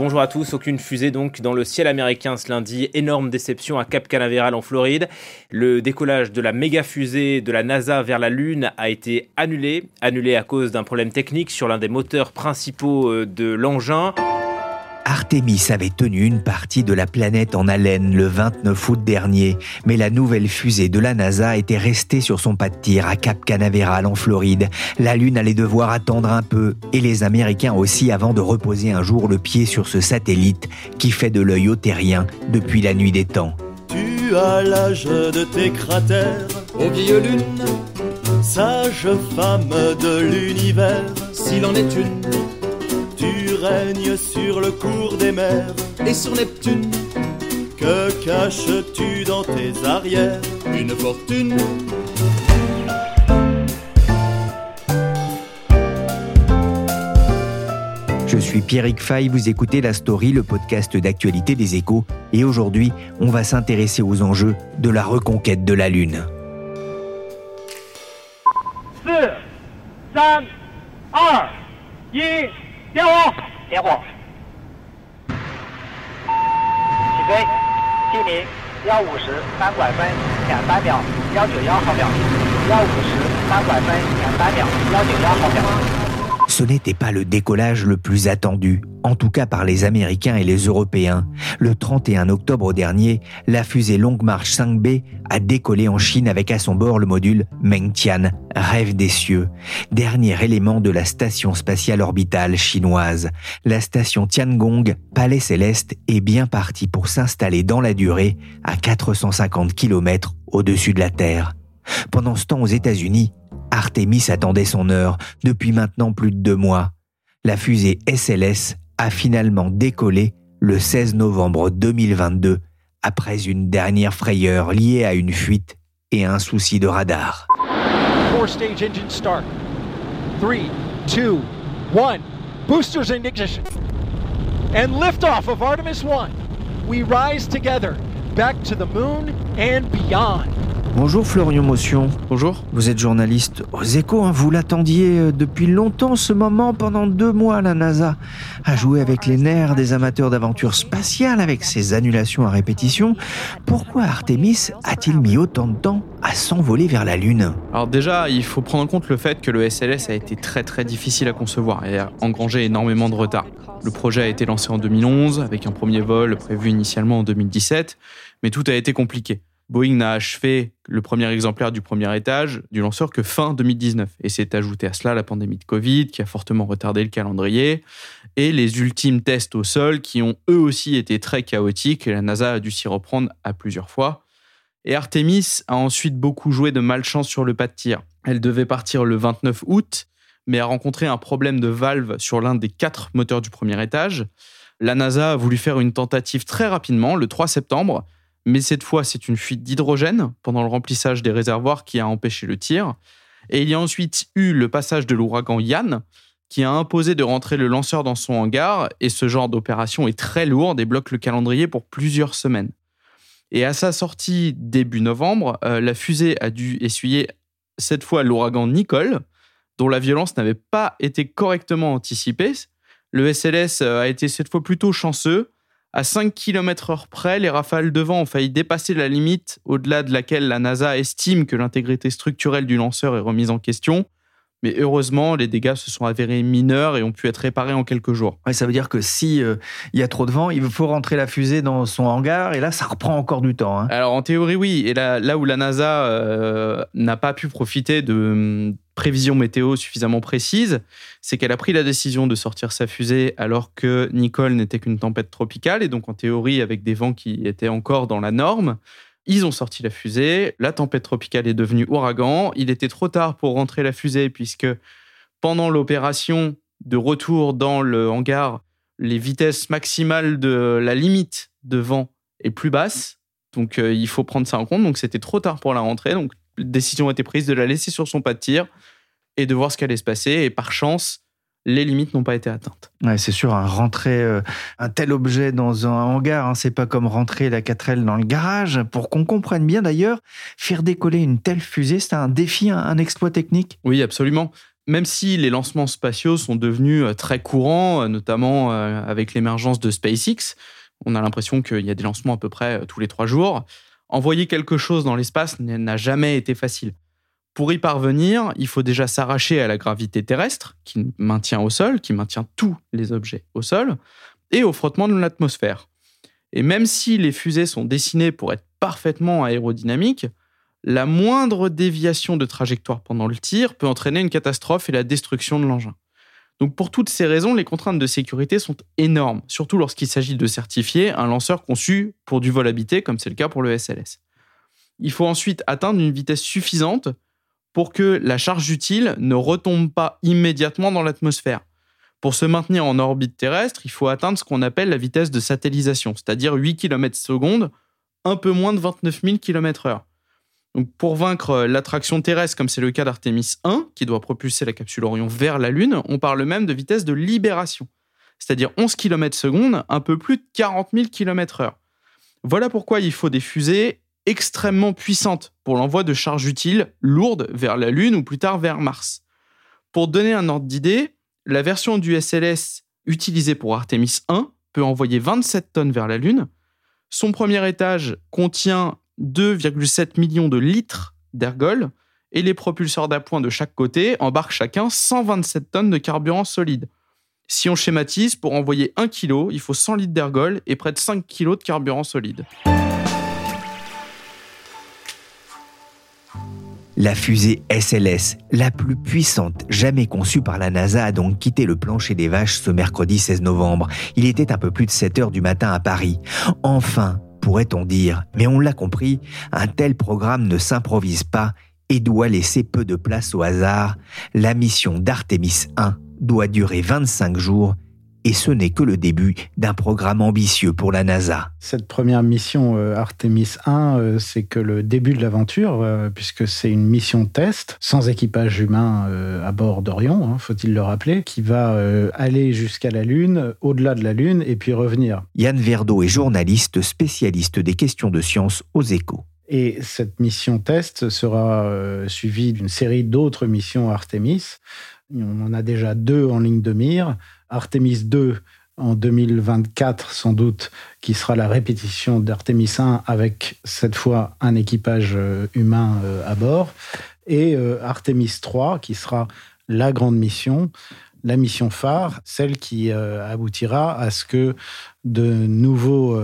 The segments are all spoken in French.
Bonjour à tous, aucune fusée donc dans le ciel américain ce lundi, énorme déception à Cap Canaveral en Floride. Le décollage de la méga fusée de la NASA vers la Lune a été annulé, annulé à cause d'un problème technique sur l'un des moteurs principaux euh, de l'engin. Artemis avait tenu une partie de la planète en haleine le 29 août dernier, mais la nouvelle fusée de la NASA était restée sur son pas de tir à Cap Canaveral en Floride. La Lune allait devoir attendre un peu, et les Américains aussi avant de reposer un jour le pied sur ce satellite qui fait de l'œil au terrien depuis la nuit des temps. Tu as l'âge de tes cratères, ô vieille lune, sage femme de l'univers, s'il en est une tu règnes sur le cours des mers et sur Neptune. Que caches-tu dans tes arrières? Une fortune Je suis Pierrick Fay, vous écoutez La Story, le podcast d'actualité des échos, et aujourd'hui, on va s'intéresser aux enjeux de la reconquête de la Lune. 4, 3, 幺五十三拐分两三秒，幺九幺毫秒。幺五十三拐分两三秒，幺九幺毫秒。ce n'était pas le décollage le plus attendu, en tout cas par les Américains et les Européens. Le 31 octobre dernier, la fusée Longue March 5B a décollé en Chine avec à son bord le module Mengtian, rêve des cieux, dernier élément de la station spatiale orbitale chinoise. La station Tiangong, palais céleste, est bien partie pour s'installer dans la durée à 450 km au-dessus de la Terre. Pendant ce temps aux États-Unis, Artemis attendait son heure depuis maintenant plus de deux mois. La fusée SLS a finalement décollé le 16 novembre 2022 après une dernière frayeur liée à une fuite et un souci de radar. Four stage engine start. Three, two, one. Boosters in ignition. And liftoff of Artemis 1. We rise together back to the moon and beyond. Bonjour Florian Motion. Bonjour. Vous êtes journaliste aux échos, hein. vous l'attendiez euh, depuis longtemps ce moment, pendant deux mois la NASA a joué avec les nerfs des amateurs d'aventure spatiale avec ses annulations à répétition. Pourquoi Artemis a-t-il mis autant de temps à s'envoler vers la Lune? Alors déjà, il faut prendre en compte le fait que le SLS a été très très difficile à concevoir et a engrangé énormément de retard. Le projet a été lancé en 2011 avec un premier vol prévu initialement en 2017, mais tout a été compliqué. Boeing n'a achevé le premier exemplaire du premier étage du lanceur que fin 2019. Et s'est ajouté à cela la pandémie de Covid qui a fortement retardé le calendrier et les ultimes tests au sol qui ont eux aussi été très chaotiques et la NASA a dû s'y reprendre à plusieurs fois. Et Artemis a ensuite beaucoup joué de malchance sur le pas de tir. Elle devait partir le 29 août, mais a rencontré un problème de valve sur l'un des quatre moteurs du premier étage. La NASA a voulu faire une tentative très rapidement, le 3 septembre, mais cette fois c'est une fuite d'hydrogène pendant le remplissage des réservoirs qui a empêché le tir. Et il y a ensuite eu le passage de l'ouragan Yann, qui a imposé de rentrer le lanceur dans son hangar, et ce genre d'opération est très lourd et bloque le calendrier pour plusieurs semaines. Et à sa sortie début novembre, euh, la fusée a dû essuyer cette fois l'ouragan Nicole, dont la violence n'avait pas été correctement anticipée. Le SLS euh, a été cette fois plutôt chanceux, à 5 km heure près, les rafales de vent ont failli dépasser la limite au-delà de laquelle la NASA estime que l'intégrité structurelle du lanceur est remise en question. Mais heureusement, les dégâts se sont avérés mineurs et ont pu être réparés en quelques jours. ça veut dire que si euh, il y a trop de vent, il faut rentrer la fusée dans son hangar et là, ça reprend encore du temps. Hein. Alors en théorie, oui. Et là, là où la NASA euh, n'a pas pu profiter de hum, prévisions météo suffisamment précises, c'est qu'elle a pris la décision de sortir sa fusée alors que Nicole n'était qu'une tempête tropicale et donc en théorie avec des vents qui étaient encore dans la norme. Ils ont sorti la fusée, la tempête tropicale est devenue ouragan, il était trop tard pour rentrer la fusée puisque pendant l'opération de retour dans le hangar, les vitesses maximales de la limite de vent est plus basse. Donc euh, il faut prendre ça en compte. Donc c'était trop tard pour la rentrée. Donc décision a été prise de la laisser sur son pas de tir et de voir ce qui allait se passer. Et par chance, les limites n'ont pas été atteintes. Ouais, c'est sûr, un rentrer euh, un tel objet dans un hangar, hein, c'est pas comme rentrer la 4L dans le garage. Pour qu'on comprenne bien d'ailleurs, faire décoller une telle fusée, c'est un défi, un, exploit technique. Oui, absolument. Même si les lancements spatiaux sont devenus euh, très courants, euh, notamment avec l'émergence de SpaceX, on a l'impression qu'il y a des lancements à peu près tous les trois jours. Envoyer quelque chose dans l'espace n'a jamais été facile. Pour y parvenir, il faut déjà s'arracher à la gravité terrestre, qui maintient au sol, qui maintient tous les objets au sol, et au frottement de l'atmosphère. Et même si les fusées sont dessinées pour être parfaitement aérodynamiques, la moindre déviation de trajectoire pendant le tir peut entraîner une catastrophe et la destruction de l'engin. Donc pour toutes ces raisons, les contraintes de sécurité sont énormes, surtout lorsqu'il s'agit de certifier un lanceur conçu pour du vol habité, comme c'est le cas pour le SLS. Il faut ensuite atteindre une vitesse suffisante pour que la charge utile ne retombe pas immédiatement dans l'atmosphère. Pour se maintenir en orbite terrestre, il faut atteindre ce qu'on appelle la vitesse de satellisation, c'est-à-dire 8 km secondes, un peu moins de 29 000 km/h. Pour vaincre l'attraction terrestre, comme c'est le cas d'Artemis 1, qui doit propulser la capsule Orion vers la Lune, on parle même de vitesse de libération, c'est-à-dire 11 km secondes, un peu plus de 40 000 km/h. Voilà pourquoi il faut des fusées extrêmement puissante pour l'envoi de charges utiles lourdes vers la Lune ou plus tard vers Mars. Pour donner un ordre d'idée, la version du SLS utilisée pour Artemis 1 peut envoyer 27 tonnes vers la Lune. Son premier étage contient 2,7 millions de litres d'ergol et les propulseurs d'appoint de chaque côté embarquent chacun 127 tonnes de carburant solide. Si on schématise, pour envoyer 1 kg, il faut 100 litres d'ergol et près de 5 kg de carburant solide. La fusée SLS, la plus puissante jamais conçue par la NASA, a donc quitté le plancher des vaches ce mercredi 16 novembre. Il était un peu plus de 7 heures du matin à Paris. Enfin, pourrait-on dire, mais on l'a compris, un tel programme ne s'improvise pas et doit laisser peu de place au hasard. La mission d'Artemis 1 doit durer 25 jours et ce n'est que le début d'un programme ambitieux pour la NASA. Cette première mission euh, Artemis 1, euh, c'est que le début de l'aventure, euh, puisque c'est une mission test, sans équipage humain à bord d'Orion, hein, faut-il le rappeler, qui va aller jusqu'à la Lune, au-delà de la Lune, et puis revenir. Yann Verdeau est journaliste spécialiste des questions de science aux échos. Et cette mission test sera suivie d'une série d'autres missions Artemis. On en a déjà deux en ligne de mire. Artemis 2 en 2024 sans doute, qui sera la répétition d'Artemis 1 avec cette fois un équipage euh, humain euh, à bord, et euh, Artemis 3 qui sera la grande mission, la mission phare, celle qui aboutira à ce que de nouveaux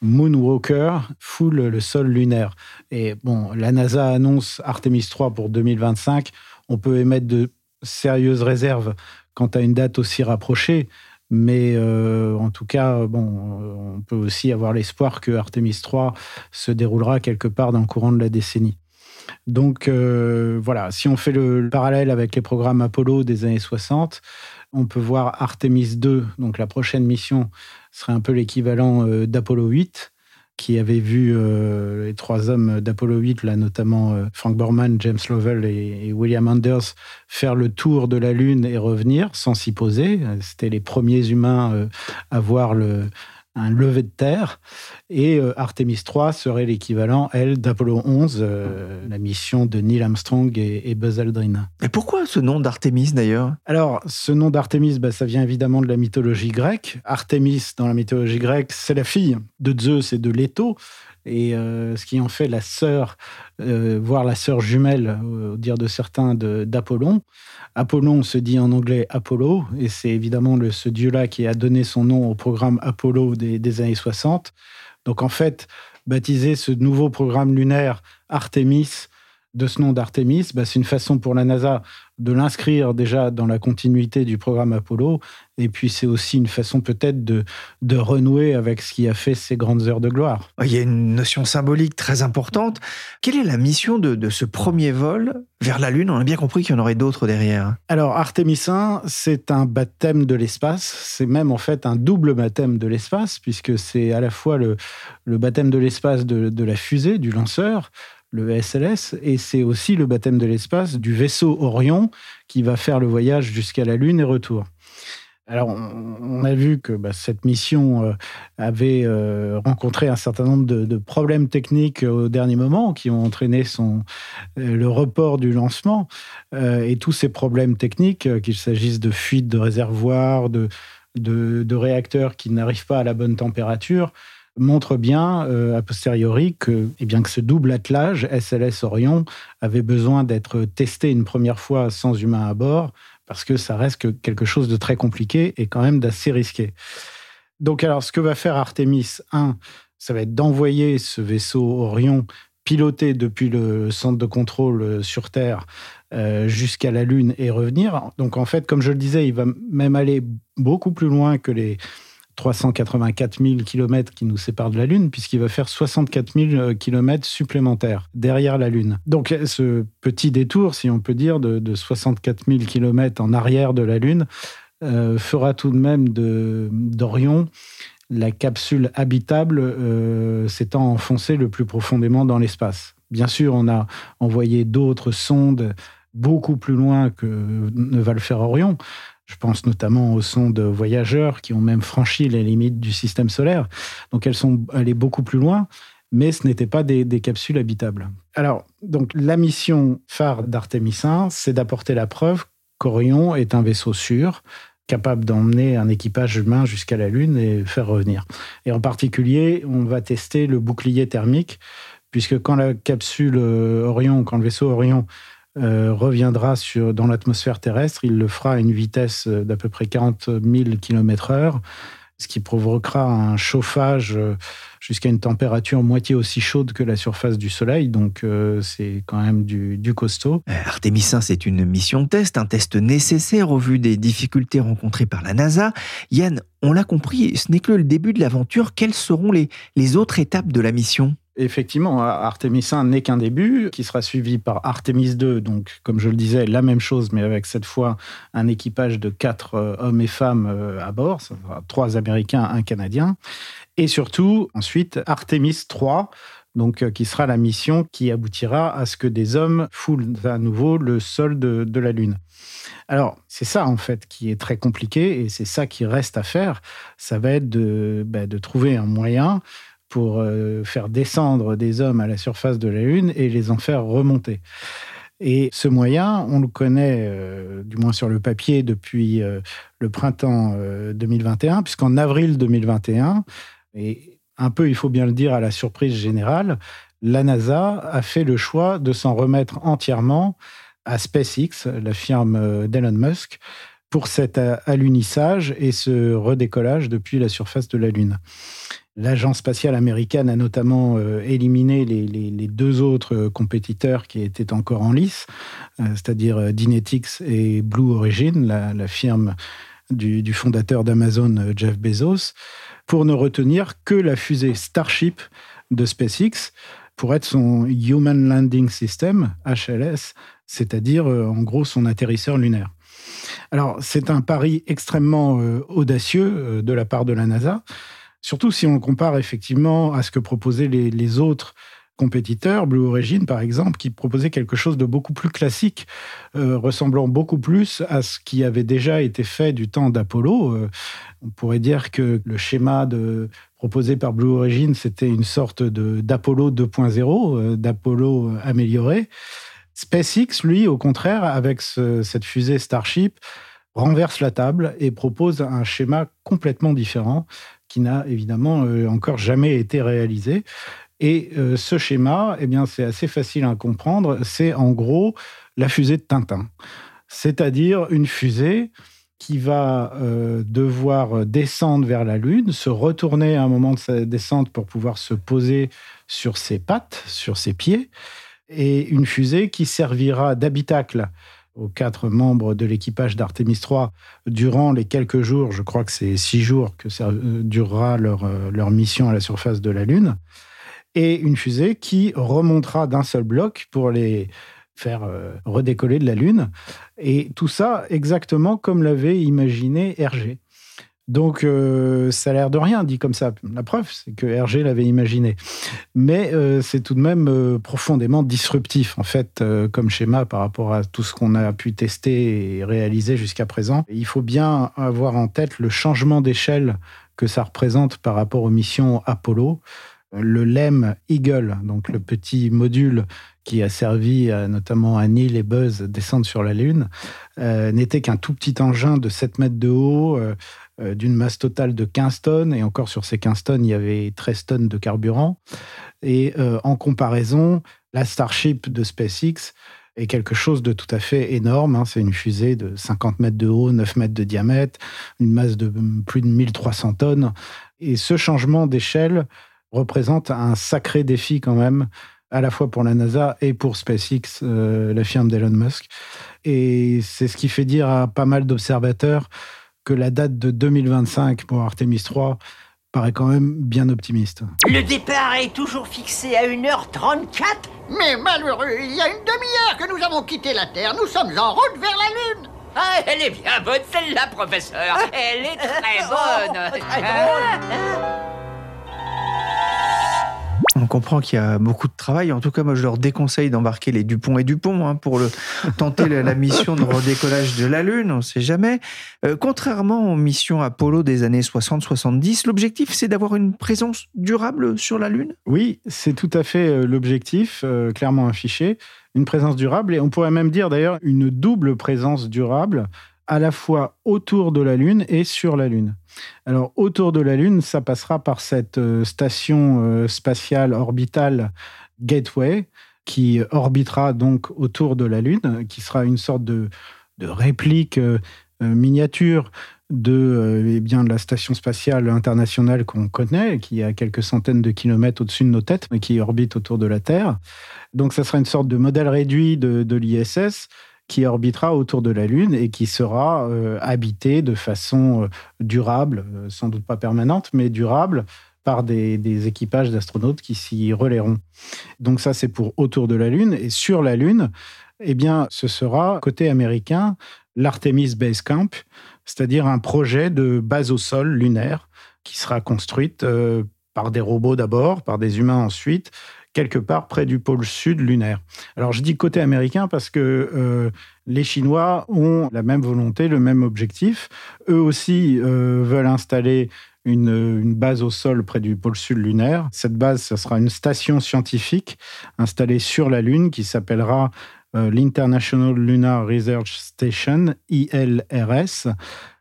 Moonwalker foulent le sol lunaire. Et bon, la NASA annonce Artemis 3 pour 2025. On peut émettre de sérieuses réserves quant à une date aussi rapprochée. Mais euh, en tout cas, bon, on peut aussi avoir l'espoir que Artemis 3 se déroulera quelque part dans le courant de la décennie. Donc euh, voilà, si on fait le, parallèle avec les programmes Apollo des années 60, on peut voir Artemis 2, donc la prochaine mission serait un peu l'équivalent euh, d'Apollo 8, qui avait vu euh, les trois hommes d'Apollo 8, là, notamment euh, Frank Borman, James Lovell et, William Anders, faire le tour de la Lune et revenir sans s'y poser. C'était les premiers humains euh, à voir le, un lever de terre. Et euh, Artemis 3 serait l'équivalent, elle, d'Apollo 11, euh, la mission de Neil Armstrong et, Buzz Aldrin. Et pourquoi ce nom d'Artemis d'ailleurs? Alors, ce nom d'Artemis, bah, ça vient évidemment de la mythologie grecque. Artemis, dans la mythologie grecque, c'est la fille de Zeus et de Leto et euh, ce qui en fait la sœur, voire la sœur jumelle, au dire de certains, d'Apollon. Apollon se dit en anglais Apollo, et c'est évidemment le, ce dieu-là qui a donné son nom au programme Apollo des, années 60. Donc en fait, baptiser ce nouveau programme lunaire Artemis, de ce nom d'Artemis, bah, c'est une façon pour la NASA de l'inscrire déjà dans la continuité du programme Apollo. Et puis c'est aussi une façon peut-être de, de renouer avec ce qui a fait ces grandes heures de gloire. Il y a une notion symbolique très importante. Quelle est la mission de, de ce premier vol vers la Lune? On a bien compris qu'il y en aurait d'autres derrière. Alors Artemis 1, c'est un baptême de l'espace. C'est même en fait un double baptême de l'espace, puisque c'est à la fois le, le baptême de l'espace de, de la fusée, du lanceur, le SLS, et c'est aussi le baptême de l'espace du vaisseau Orion qui va faire le voyage jusqu'à la Lune et retour. Alors, on a vu que bah, cette mission euh, avait euh, rencontré un certain nombre de, problèmes techniques au dernier moment qui ont entraîné son, euh, le report du lancement. et tous ces problèmes techniques, qu'il s'agisse de fuite de réservoirs, de réacteurs qui n'arrivent pas à la bonne température, montre bien, euh, a posteriori, que, eh bien, que ce double attelage SLS Orion avait besoin d'être testé une première fois sans humain à bord, parce que ça reste quelque chose de très compliqué et quand même d'assez risqué. Donc, alors, ce que va faire Artemis 1, ça va être d'envoyer ce vaisseau Orion piloté depuis le centre de contrôle sur Terre euh, jusqu'à la Lune et revenir. Donc, en fait, comme je le disais, il va même aller beaucoup plus loin que les 384 000 km qui nous séparent de la Lune, puisqu'il va faire 64 000 km supplémentaires derrière la Lune. Donc ce petit détour, si on peut dire, de, 64 000 km en arrière de la Lune, euh, fera tout de même d'Orion la capsule habitable euh, s'étant enfoncée le plus profondément dans l'espace. Bien sûr, on a envoyé d'autres sondes beaucoup plus loin que ne va le faire Orion, je pense notamment aux sondes voyageurs qui ont même franchi les limites du système solaire. Donc elles sont allées beaucoup plus loin, mais ce n'étaient pas des, capsules habitables. Alors, donc la mission phare d'Artemis 1, c'est d'apporter la preuve qu'Orion est un vaisseau sûr, capable d'emmener un équipage humain jusqu'à la Lune et faire revenir. Et en particulier, on va tester le bouclier thermique, puisque quand la capsule Orion, quand le vaisseau Orion euh, reviendra sur, dans l'atmosphère terrestre. Il le fera à une vitesse d'à peu près 40 000 km/h, ce qui provoquera un chauffage euh, jusqu'à une température moitié aussi chaude que la surface du Soleil. Donc, euh, c'est quand même du, du costaud. Artemis 1, c'est une mission test, un test nécessaire au vu des difficultés rencontrées par la NASA. Yann, on l'a compris, ce n'est que le début de l'aventure. Quelles seront les, les autres étapes de la mission? Effectivement, Artemis 1 n'est qu'un début, qui sera suivi par Artemis 2, donc comme je le disais, la même chose, mais avec cette fois un équipage de quatre euh, hommes et femmes euh, à bord, trois Américains, un Canadien, et surtout ensuite Artemis 3, donc euh, qui sera la mission qui aboutira à ce que des hommes foulent à nouveau le sol de, la Lune. Alors, c'est ça en fait qui est très compliqué et c'est ça qui reste à faire. Ça va être de, ben, de trouver un moyen pour euh, faire descendre des hommes à la surface de la Lune et les en faire remonter. Et ce moyen, on le connaît, euh, du moins sur le papier, depuis euh, le printemps 2021, puisqu'en avril 2021, et un peu, il faut bien le dire, à la surprise générale, la NASA a fait le choix de s'en remettre entièrement à SpaceX, la firme d'Elon Musk, pour cet alunissage et ce redécollage depuis la surface de la Lune. L'agence spatiale américaine a notamment euh, éliminé les, deux autres euh, compétiteurs qui étaient encore en lice, euh, c'est-à-dire Dynetics et Blue Origin, la, firme du, fondateur d'Amazon, Jeff Bezos, pour ne retenir que la fusée Starship de SpaceX pour être son Human Landing System, HLS, c'est-à-dire en gros son atterrisseur lunaire. Alors c'est un pari extrêmement audacieux de la part de la NASA Surtout si on compare effectivement à ce que proposaient les, autres compétiteurs, Blue Origin par exemple, qui proposait quelque chose de beaucoup plus classique, euh, ressemblant beaucoup plus à ce qui avait déjà été fait du temps d'Apollo. Euh, on pourrait dire que le schéma proposé par Blue Origin, c'était une sorte d'Apollo 2.0, euh, d'Apollo amélioré. SpaceX, lui, au contraire, avec cette fusée Starship, renverse la table et propose un schéma complètement différent qui n'a évidemment euh, encore jamais été réalisé. Et euh, ce schéma, eh bien, c'est assez facile à comprendre. C'est en gros la fusée de Tintin, c'est-à-dire une fusée qui va euh, devoir descendre vers la Lune, se retourner à un moment de sa descente pour pouvoir se poser sur ses pattes, sur ses pieds, et une fusée qui servira d'habitacle aux quatre membres de l'équipage d'Artemis 3 durant les quelques jours, je crois que c'est six jours que ça euh, durera leur, euh, leur mission à la surface de la Lune, et une fusée qui remontera d'un seul bloc pour les faire euh, redécoller de la Lune. Et tout ça exactement comme l'avait imaginé Hergé. Donc, euh, ça a l'air de rien dit comme ça. La preuve, c'est que Hergé l'avait imaginé. Mais euh, c'est tout de même euh, profondément disruptif, en fait, comme schéma par rapport à tout ce qu'on a pu tester et réaliser jusqu'à présent. Il faut bien avoir en tête le changement d'échelle que ça représente par rapport aux missions Apollo. Le LEM Eagle, donc le petit module qui a servi notamment à Neil et Buzz descendre sur la Lune, n'était qu'un tout petit engin de 7 mètres de haut, d'une masse totale de 15 tonnes. Et encore sur ces 15 tonnes, il y avait 13 tonnes de carburant. Et euh, en comparaison, la Starship de SpaceX est quelque chose de tout à fait énorme. Hein. C'est une fusée de 50 mètres de haut, 9 mètres de diamètre, une masse de plus de 1300 tonnes. Et ce changement d'échelle représente un sacré défi quand même, à la fois pour la NASA et pour SpaceX, euh, la firme d'Elon Musk. Et c'est ce qui fait dire à pas mal d'observateurs que la date de 2025 pour Artemis 3 paraît quand même bien optimiste. Le départ est toujours fixé à 1h34 Mais malheureux, il y a une demi-heure que nous avons quitté la Terre. Nous sommes en route vers la Lune. Ah, elle est bien bonne celle-là, professeur. Elle est très bonne. On comprend qu'il y a beaucoup de travail. En tout cas, moi, je leur déconseille d'embarquer les Dupont et Dupont hein, pour le, tenter la, mission de redécollage de la Lune. On ne sait jamais. Euh, contrairement aux missions Apollo des années 60-70, l'objectif, c'est d'avoir une présence durable sur la Lune? Oui, c'est tout à fait euh, l'objectif, euh, clairement affiché. Une présence durable, et on pourrait même dire d'ailleurs une double présence durable à la fois autour de la Lune et sur la Lune. Alors autour de la Lune, ça passera par cette euh, station euh, spatiale orbitale Gateway qui orbitera donc autour de la Lune, qui sera une sorte de, réplique euh, miniature de, eh bien, de la station spatiale internationale qu'on connaît, qui est à quelques centaines de kilomètres au-dessus de nos têtes, mais qui orbite autour de la Terre. Donc ça sera une sorte de modèle réduit de l'ISS qui orbitera autour de la Lune et qui sera euh, de façon euh, durable, euh, sans doute pas permanente, mais durable par des, équipages d'astronautes qui s'y relaieront. Donc ça, c'est pour autour de la Lune. Et sur la Lune, eh bien, ce sera, côté américain, l'Artemis Base Camp, c'est-à-dire un projet de base au sol lunaire qui sera construite par des robots d'abord, par des humains ensuite, quelque part près du pôle sud lunaire. Alors je dis côté américain parce que euh, les Chinois ont la même volonté, le même objectif. Eux aussi euh, veulent installer une, base au sol près du pôle sud lunaire. Cette base, ce sera une station scientifique installée sur la Lune qui s'appellera euh, l'International Lunar Research Station, ILRS,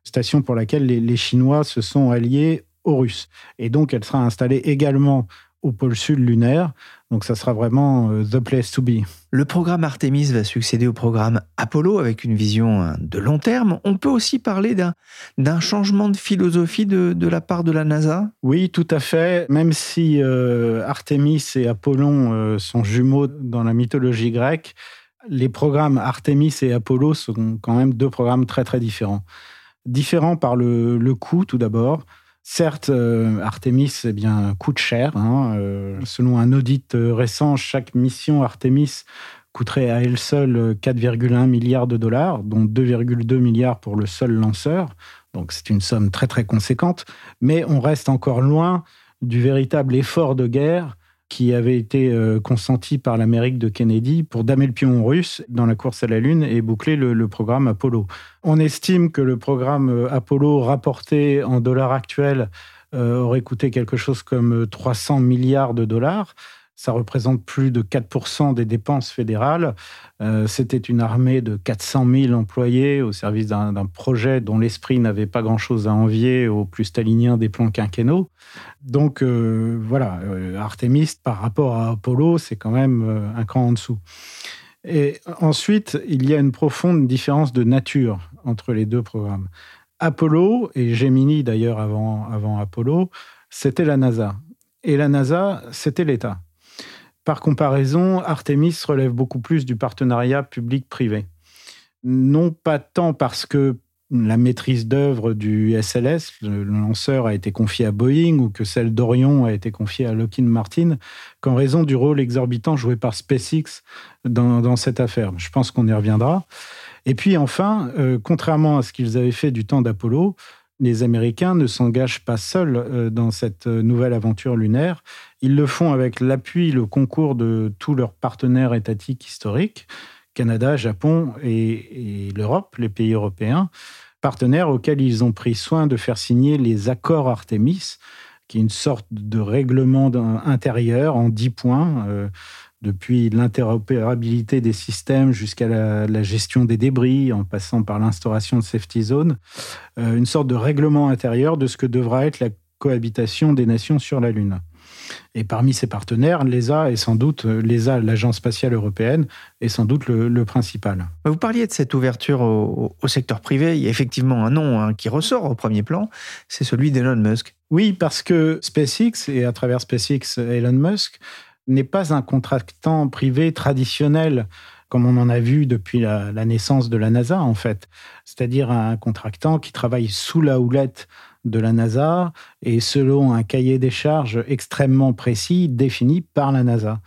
station pour laquelle les, les Chinois se sont alliés aux Russes. Et donc, elle sera installée également au pôle sud lunaire. Donc ça sera vraiment euh, the place to be. Le programme Artemis va succéder au programme Apollo avec une vision hein, de long terme. On peut aussi parler d'un changement de philosophie de, de, la part de la NASA? Oui, tout à fait. Même si euh, Artemis et Apollon euh, sont jumeaux dans la mythologie grecque, les programmes Artemis et Apollo sont quand même deux programmes très très différents. Différents par le, le coût tout d'abord. Certes, euh, Artemis eh coûte cher. Hein, euh, selon un audit euh, récent, chaque mission Artemis coûterait à elle seule 4,1 milliards de dollars, dont 2,2 milliards pour le seul lanceur. Donc c'est une somme très très conséquente. Mais on reste encore loin du véritable effort de guerre qui avait été euh, consenti par l'Amérique de Kennedy pour damer le pion russe dans la course à la Lune et boucler le, programme Apollo. On estime que le programme euh, Apollo rapporté en dollars actuels euh, aurait coûté quelque chose comme 300 milliards de dollars. Ça représente plus de 4% des dépenses fédérales. Euh, c'était une armée de 400 000 employés au service d'un projet dont l'esprit n'avait pas grand-chose à envier aux plus staliniens des plans quinquennaux. Donc euh, voilà, euh, Artemis par rapport à Apollo, c'est quand même un cran en dessous. Et ensuite, il y a une profonde différence de nature entre les deux programmes. Apollo, et Gemini d'ailleurs avant Apollo, c'était la NASA. Et la NASA, c'était l'État. Par comparaison, Artemis relève beaucoup plus du partenariat public-privé. Non pas tant parce que la maîtrise d'œuvre du SLS, le lanceur a été confié à Boeing ou que celle d'Orion a été confiée à Lockheed Martin, qu'en raison du rôle exorbitant joué par SpaceX dans, cette affaire. Je pense qu'on y reviendra. Et puis enfin, euh, contrairement à ce qu'ils avaient fait du temps d'Apollo, les Américains ne s'engagent pas seuls euh, dans cette nouvelle aventure lunaire. Ils le font avec l'appui, le concours de tous leurs partenaires étatiques historiques, Canada, Japon et, l'Europe, les pays européens, partenaires auxquels ils ont pris soin de faire signer les accords Artemis, qui est une sorte de règlement intérieur en dix points, euh, depuis l'interopérabilité des systèmes jusqu'à la, gestion des débris, en passant par l'instauration de safety zones, euh, une sorte de règlement intérieur de ce que devra être la cohabitation des nations sur la Lune. Et parmi ses partenaires, l'ESA est sans doute, l'ESA, l'Agence spatiale européenne, est sans doute le, principal. Vous parliez de cette ouverture au, secteur privé. Il y a effectivement un nom hein, qui ressort au premier plan, c'est celui d'Elon Musk. Oui, parce que SpaceX, et à travers SpaceX, Elon Musk, n'est pas un contractant privé traditionnel comme on en a vu depuis la, naissance de la NASA, en fait. C'est-à-dire un contractant qui travaille sous la houlette de la NASA et selon un cahier des charges extrêmement précis défini par la NASA.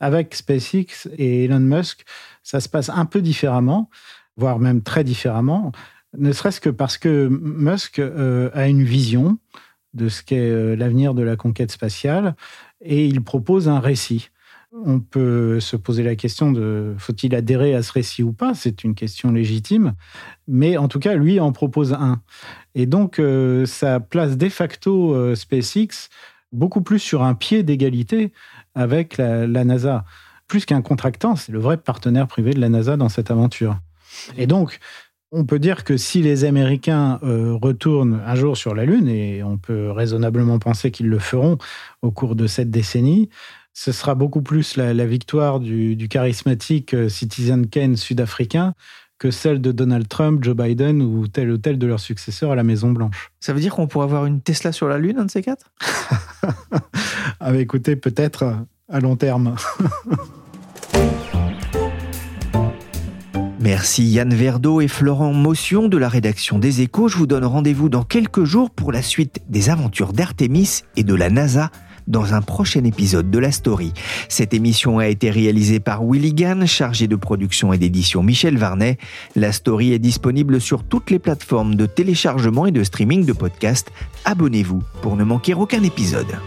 Avec SpaceX et Elon Musk, ça se passe un peu différemment, voire même très différemment, ne serait-ce que parce que Musk euh, a une vision de ce qu'est euh, l'avenir de la conquête spatiale et il propose un récit. On peut se poser la question de faut-il adhérer à ce récit ou pas? C'est une question légitime. Mais en tout cas, lui en propose un. Et donc, euh, ça place de facto euh, SpaceX beaucoup plus sur un pied d'égalité avec la, NASA. Plus qu'un contractant, c'est le vrai partenaire privé de la NASA dans cette aventure. Et donc, on peut dire que si les Américains euh, retournent un jour sur la Lune, et on peut raisonnablement penser qu'ils le feront au cours de cette décennie, ce sera beaucoup plus la, victoire du, charismatique euh, Citizen Kane sud-africain que celle de Donald Trump, Joe Biden ou tel ou tel de leurs successeurs à la Maison-Blanche. Ça veut dire qu'on pourrait avoir une Tesla sur la Lune, un de ces quatre? Ah, écoutez, peut-être à long terme. Merci Yann Verdeau et Florent Motion de la rédaction des Échos. Je vous donne rendez-vous dans quelques jours pour la suite des aventures d'Artemis et de la NASA dans un prochain épisode de La Story. Cette émission a été réalisée par Willy Gann, chargé de production et d'édition Michel Varnet. La Story est disponible sur toutes les plateformes de téléchargement et de streaming de podcasts. Abonnez-vous pour ne manquer aucun épisode.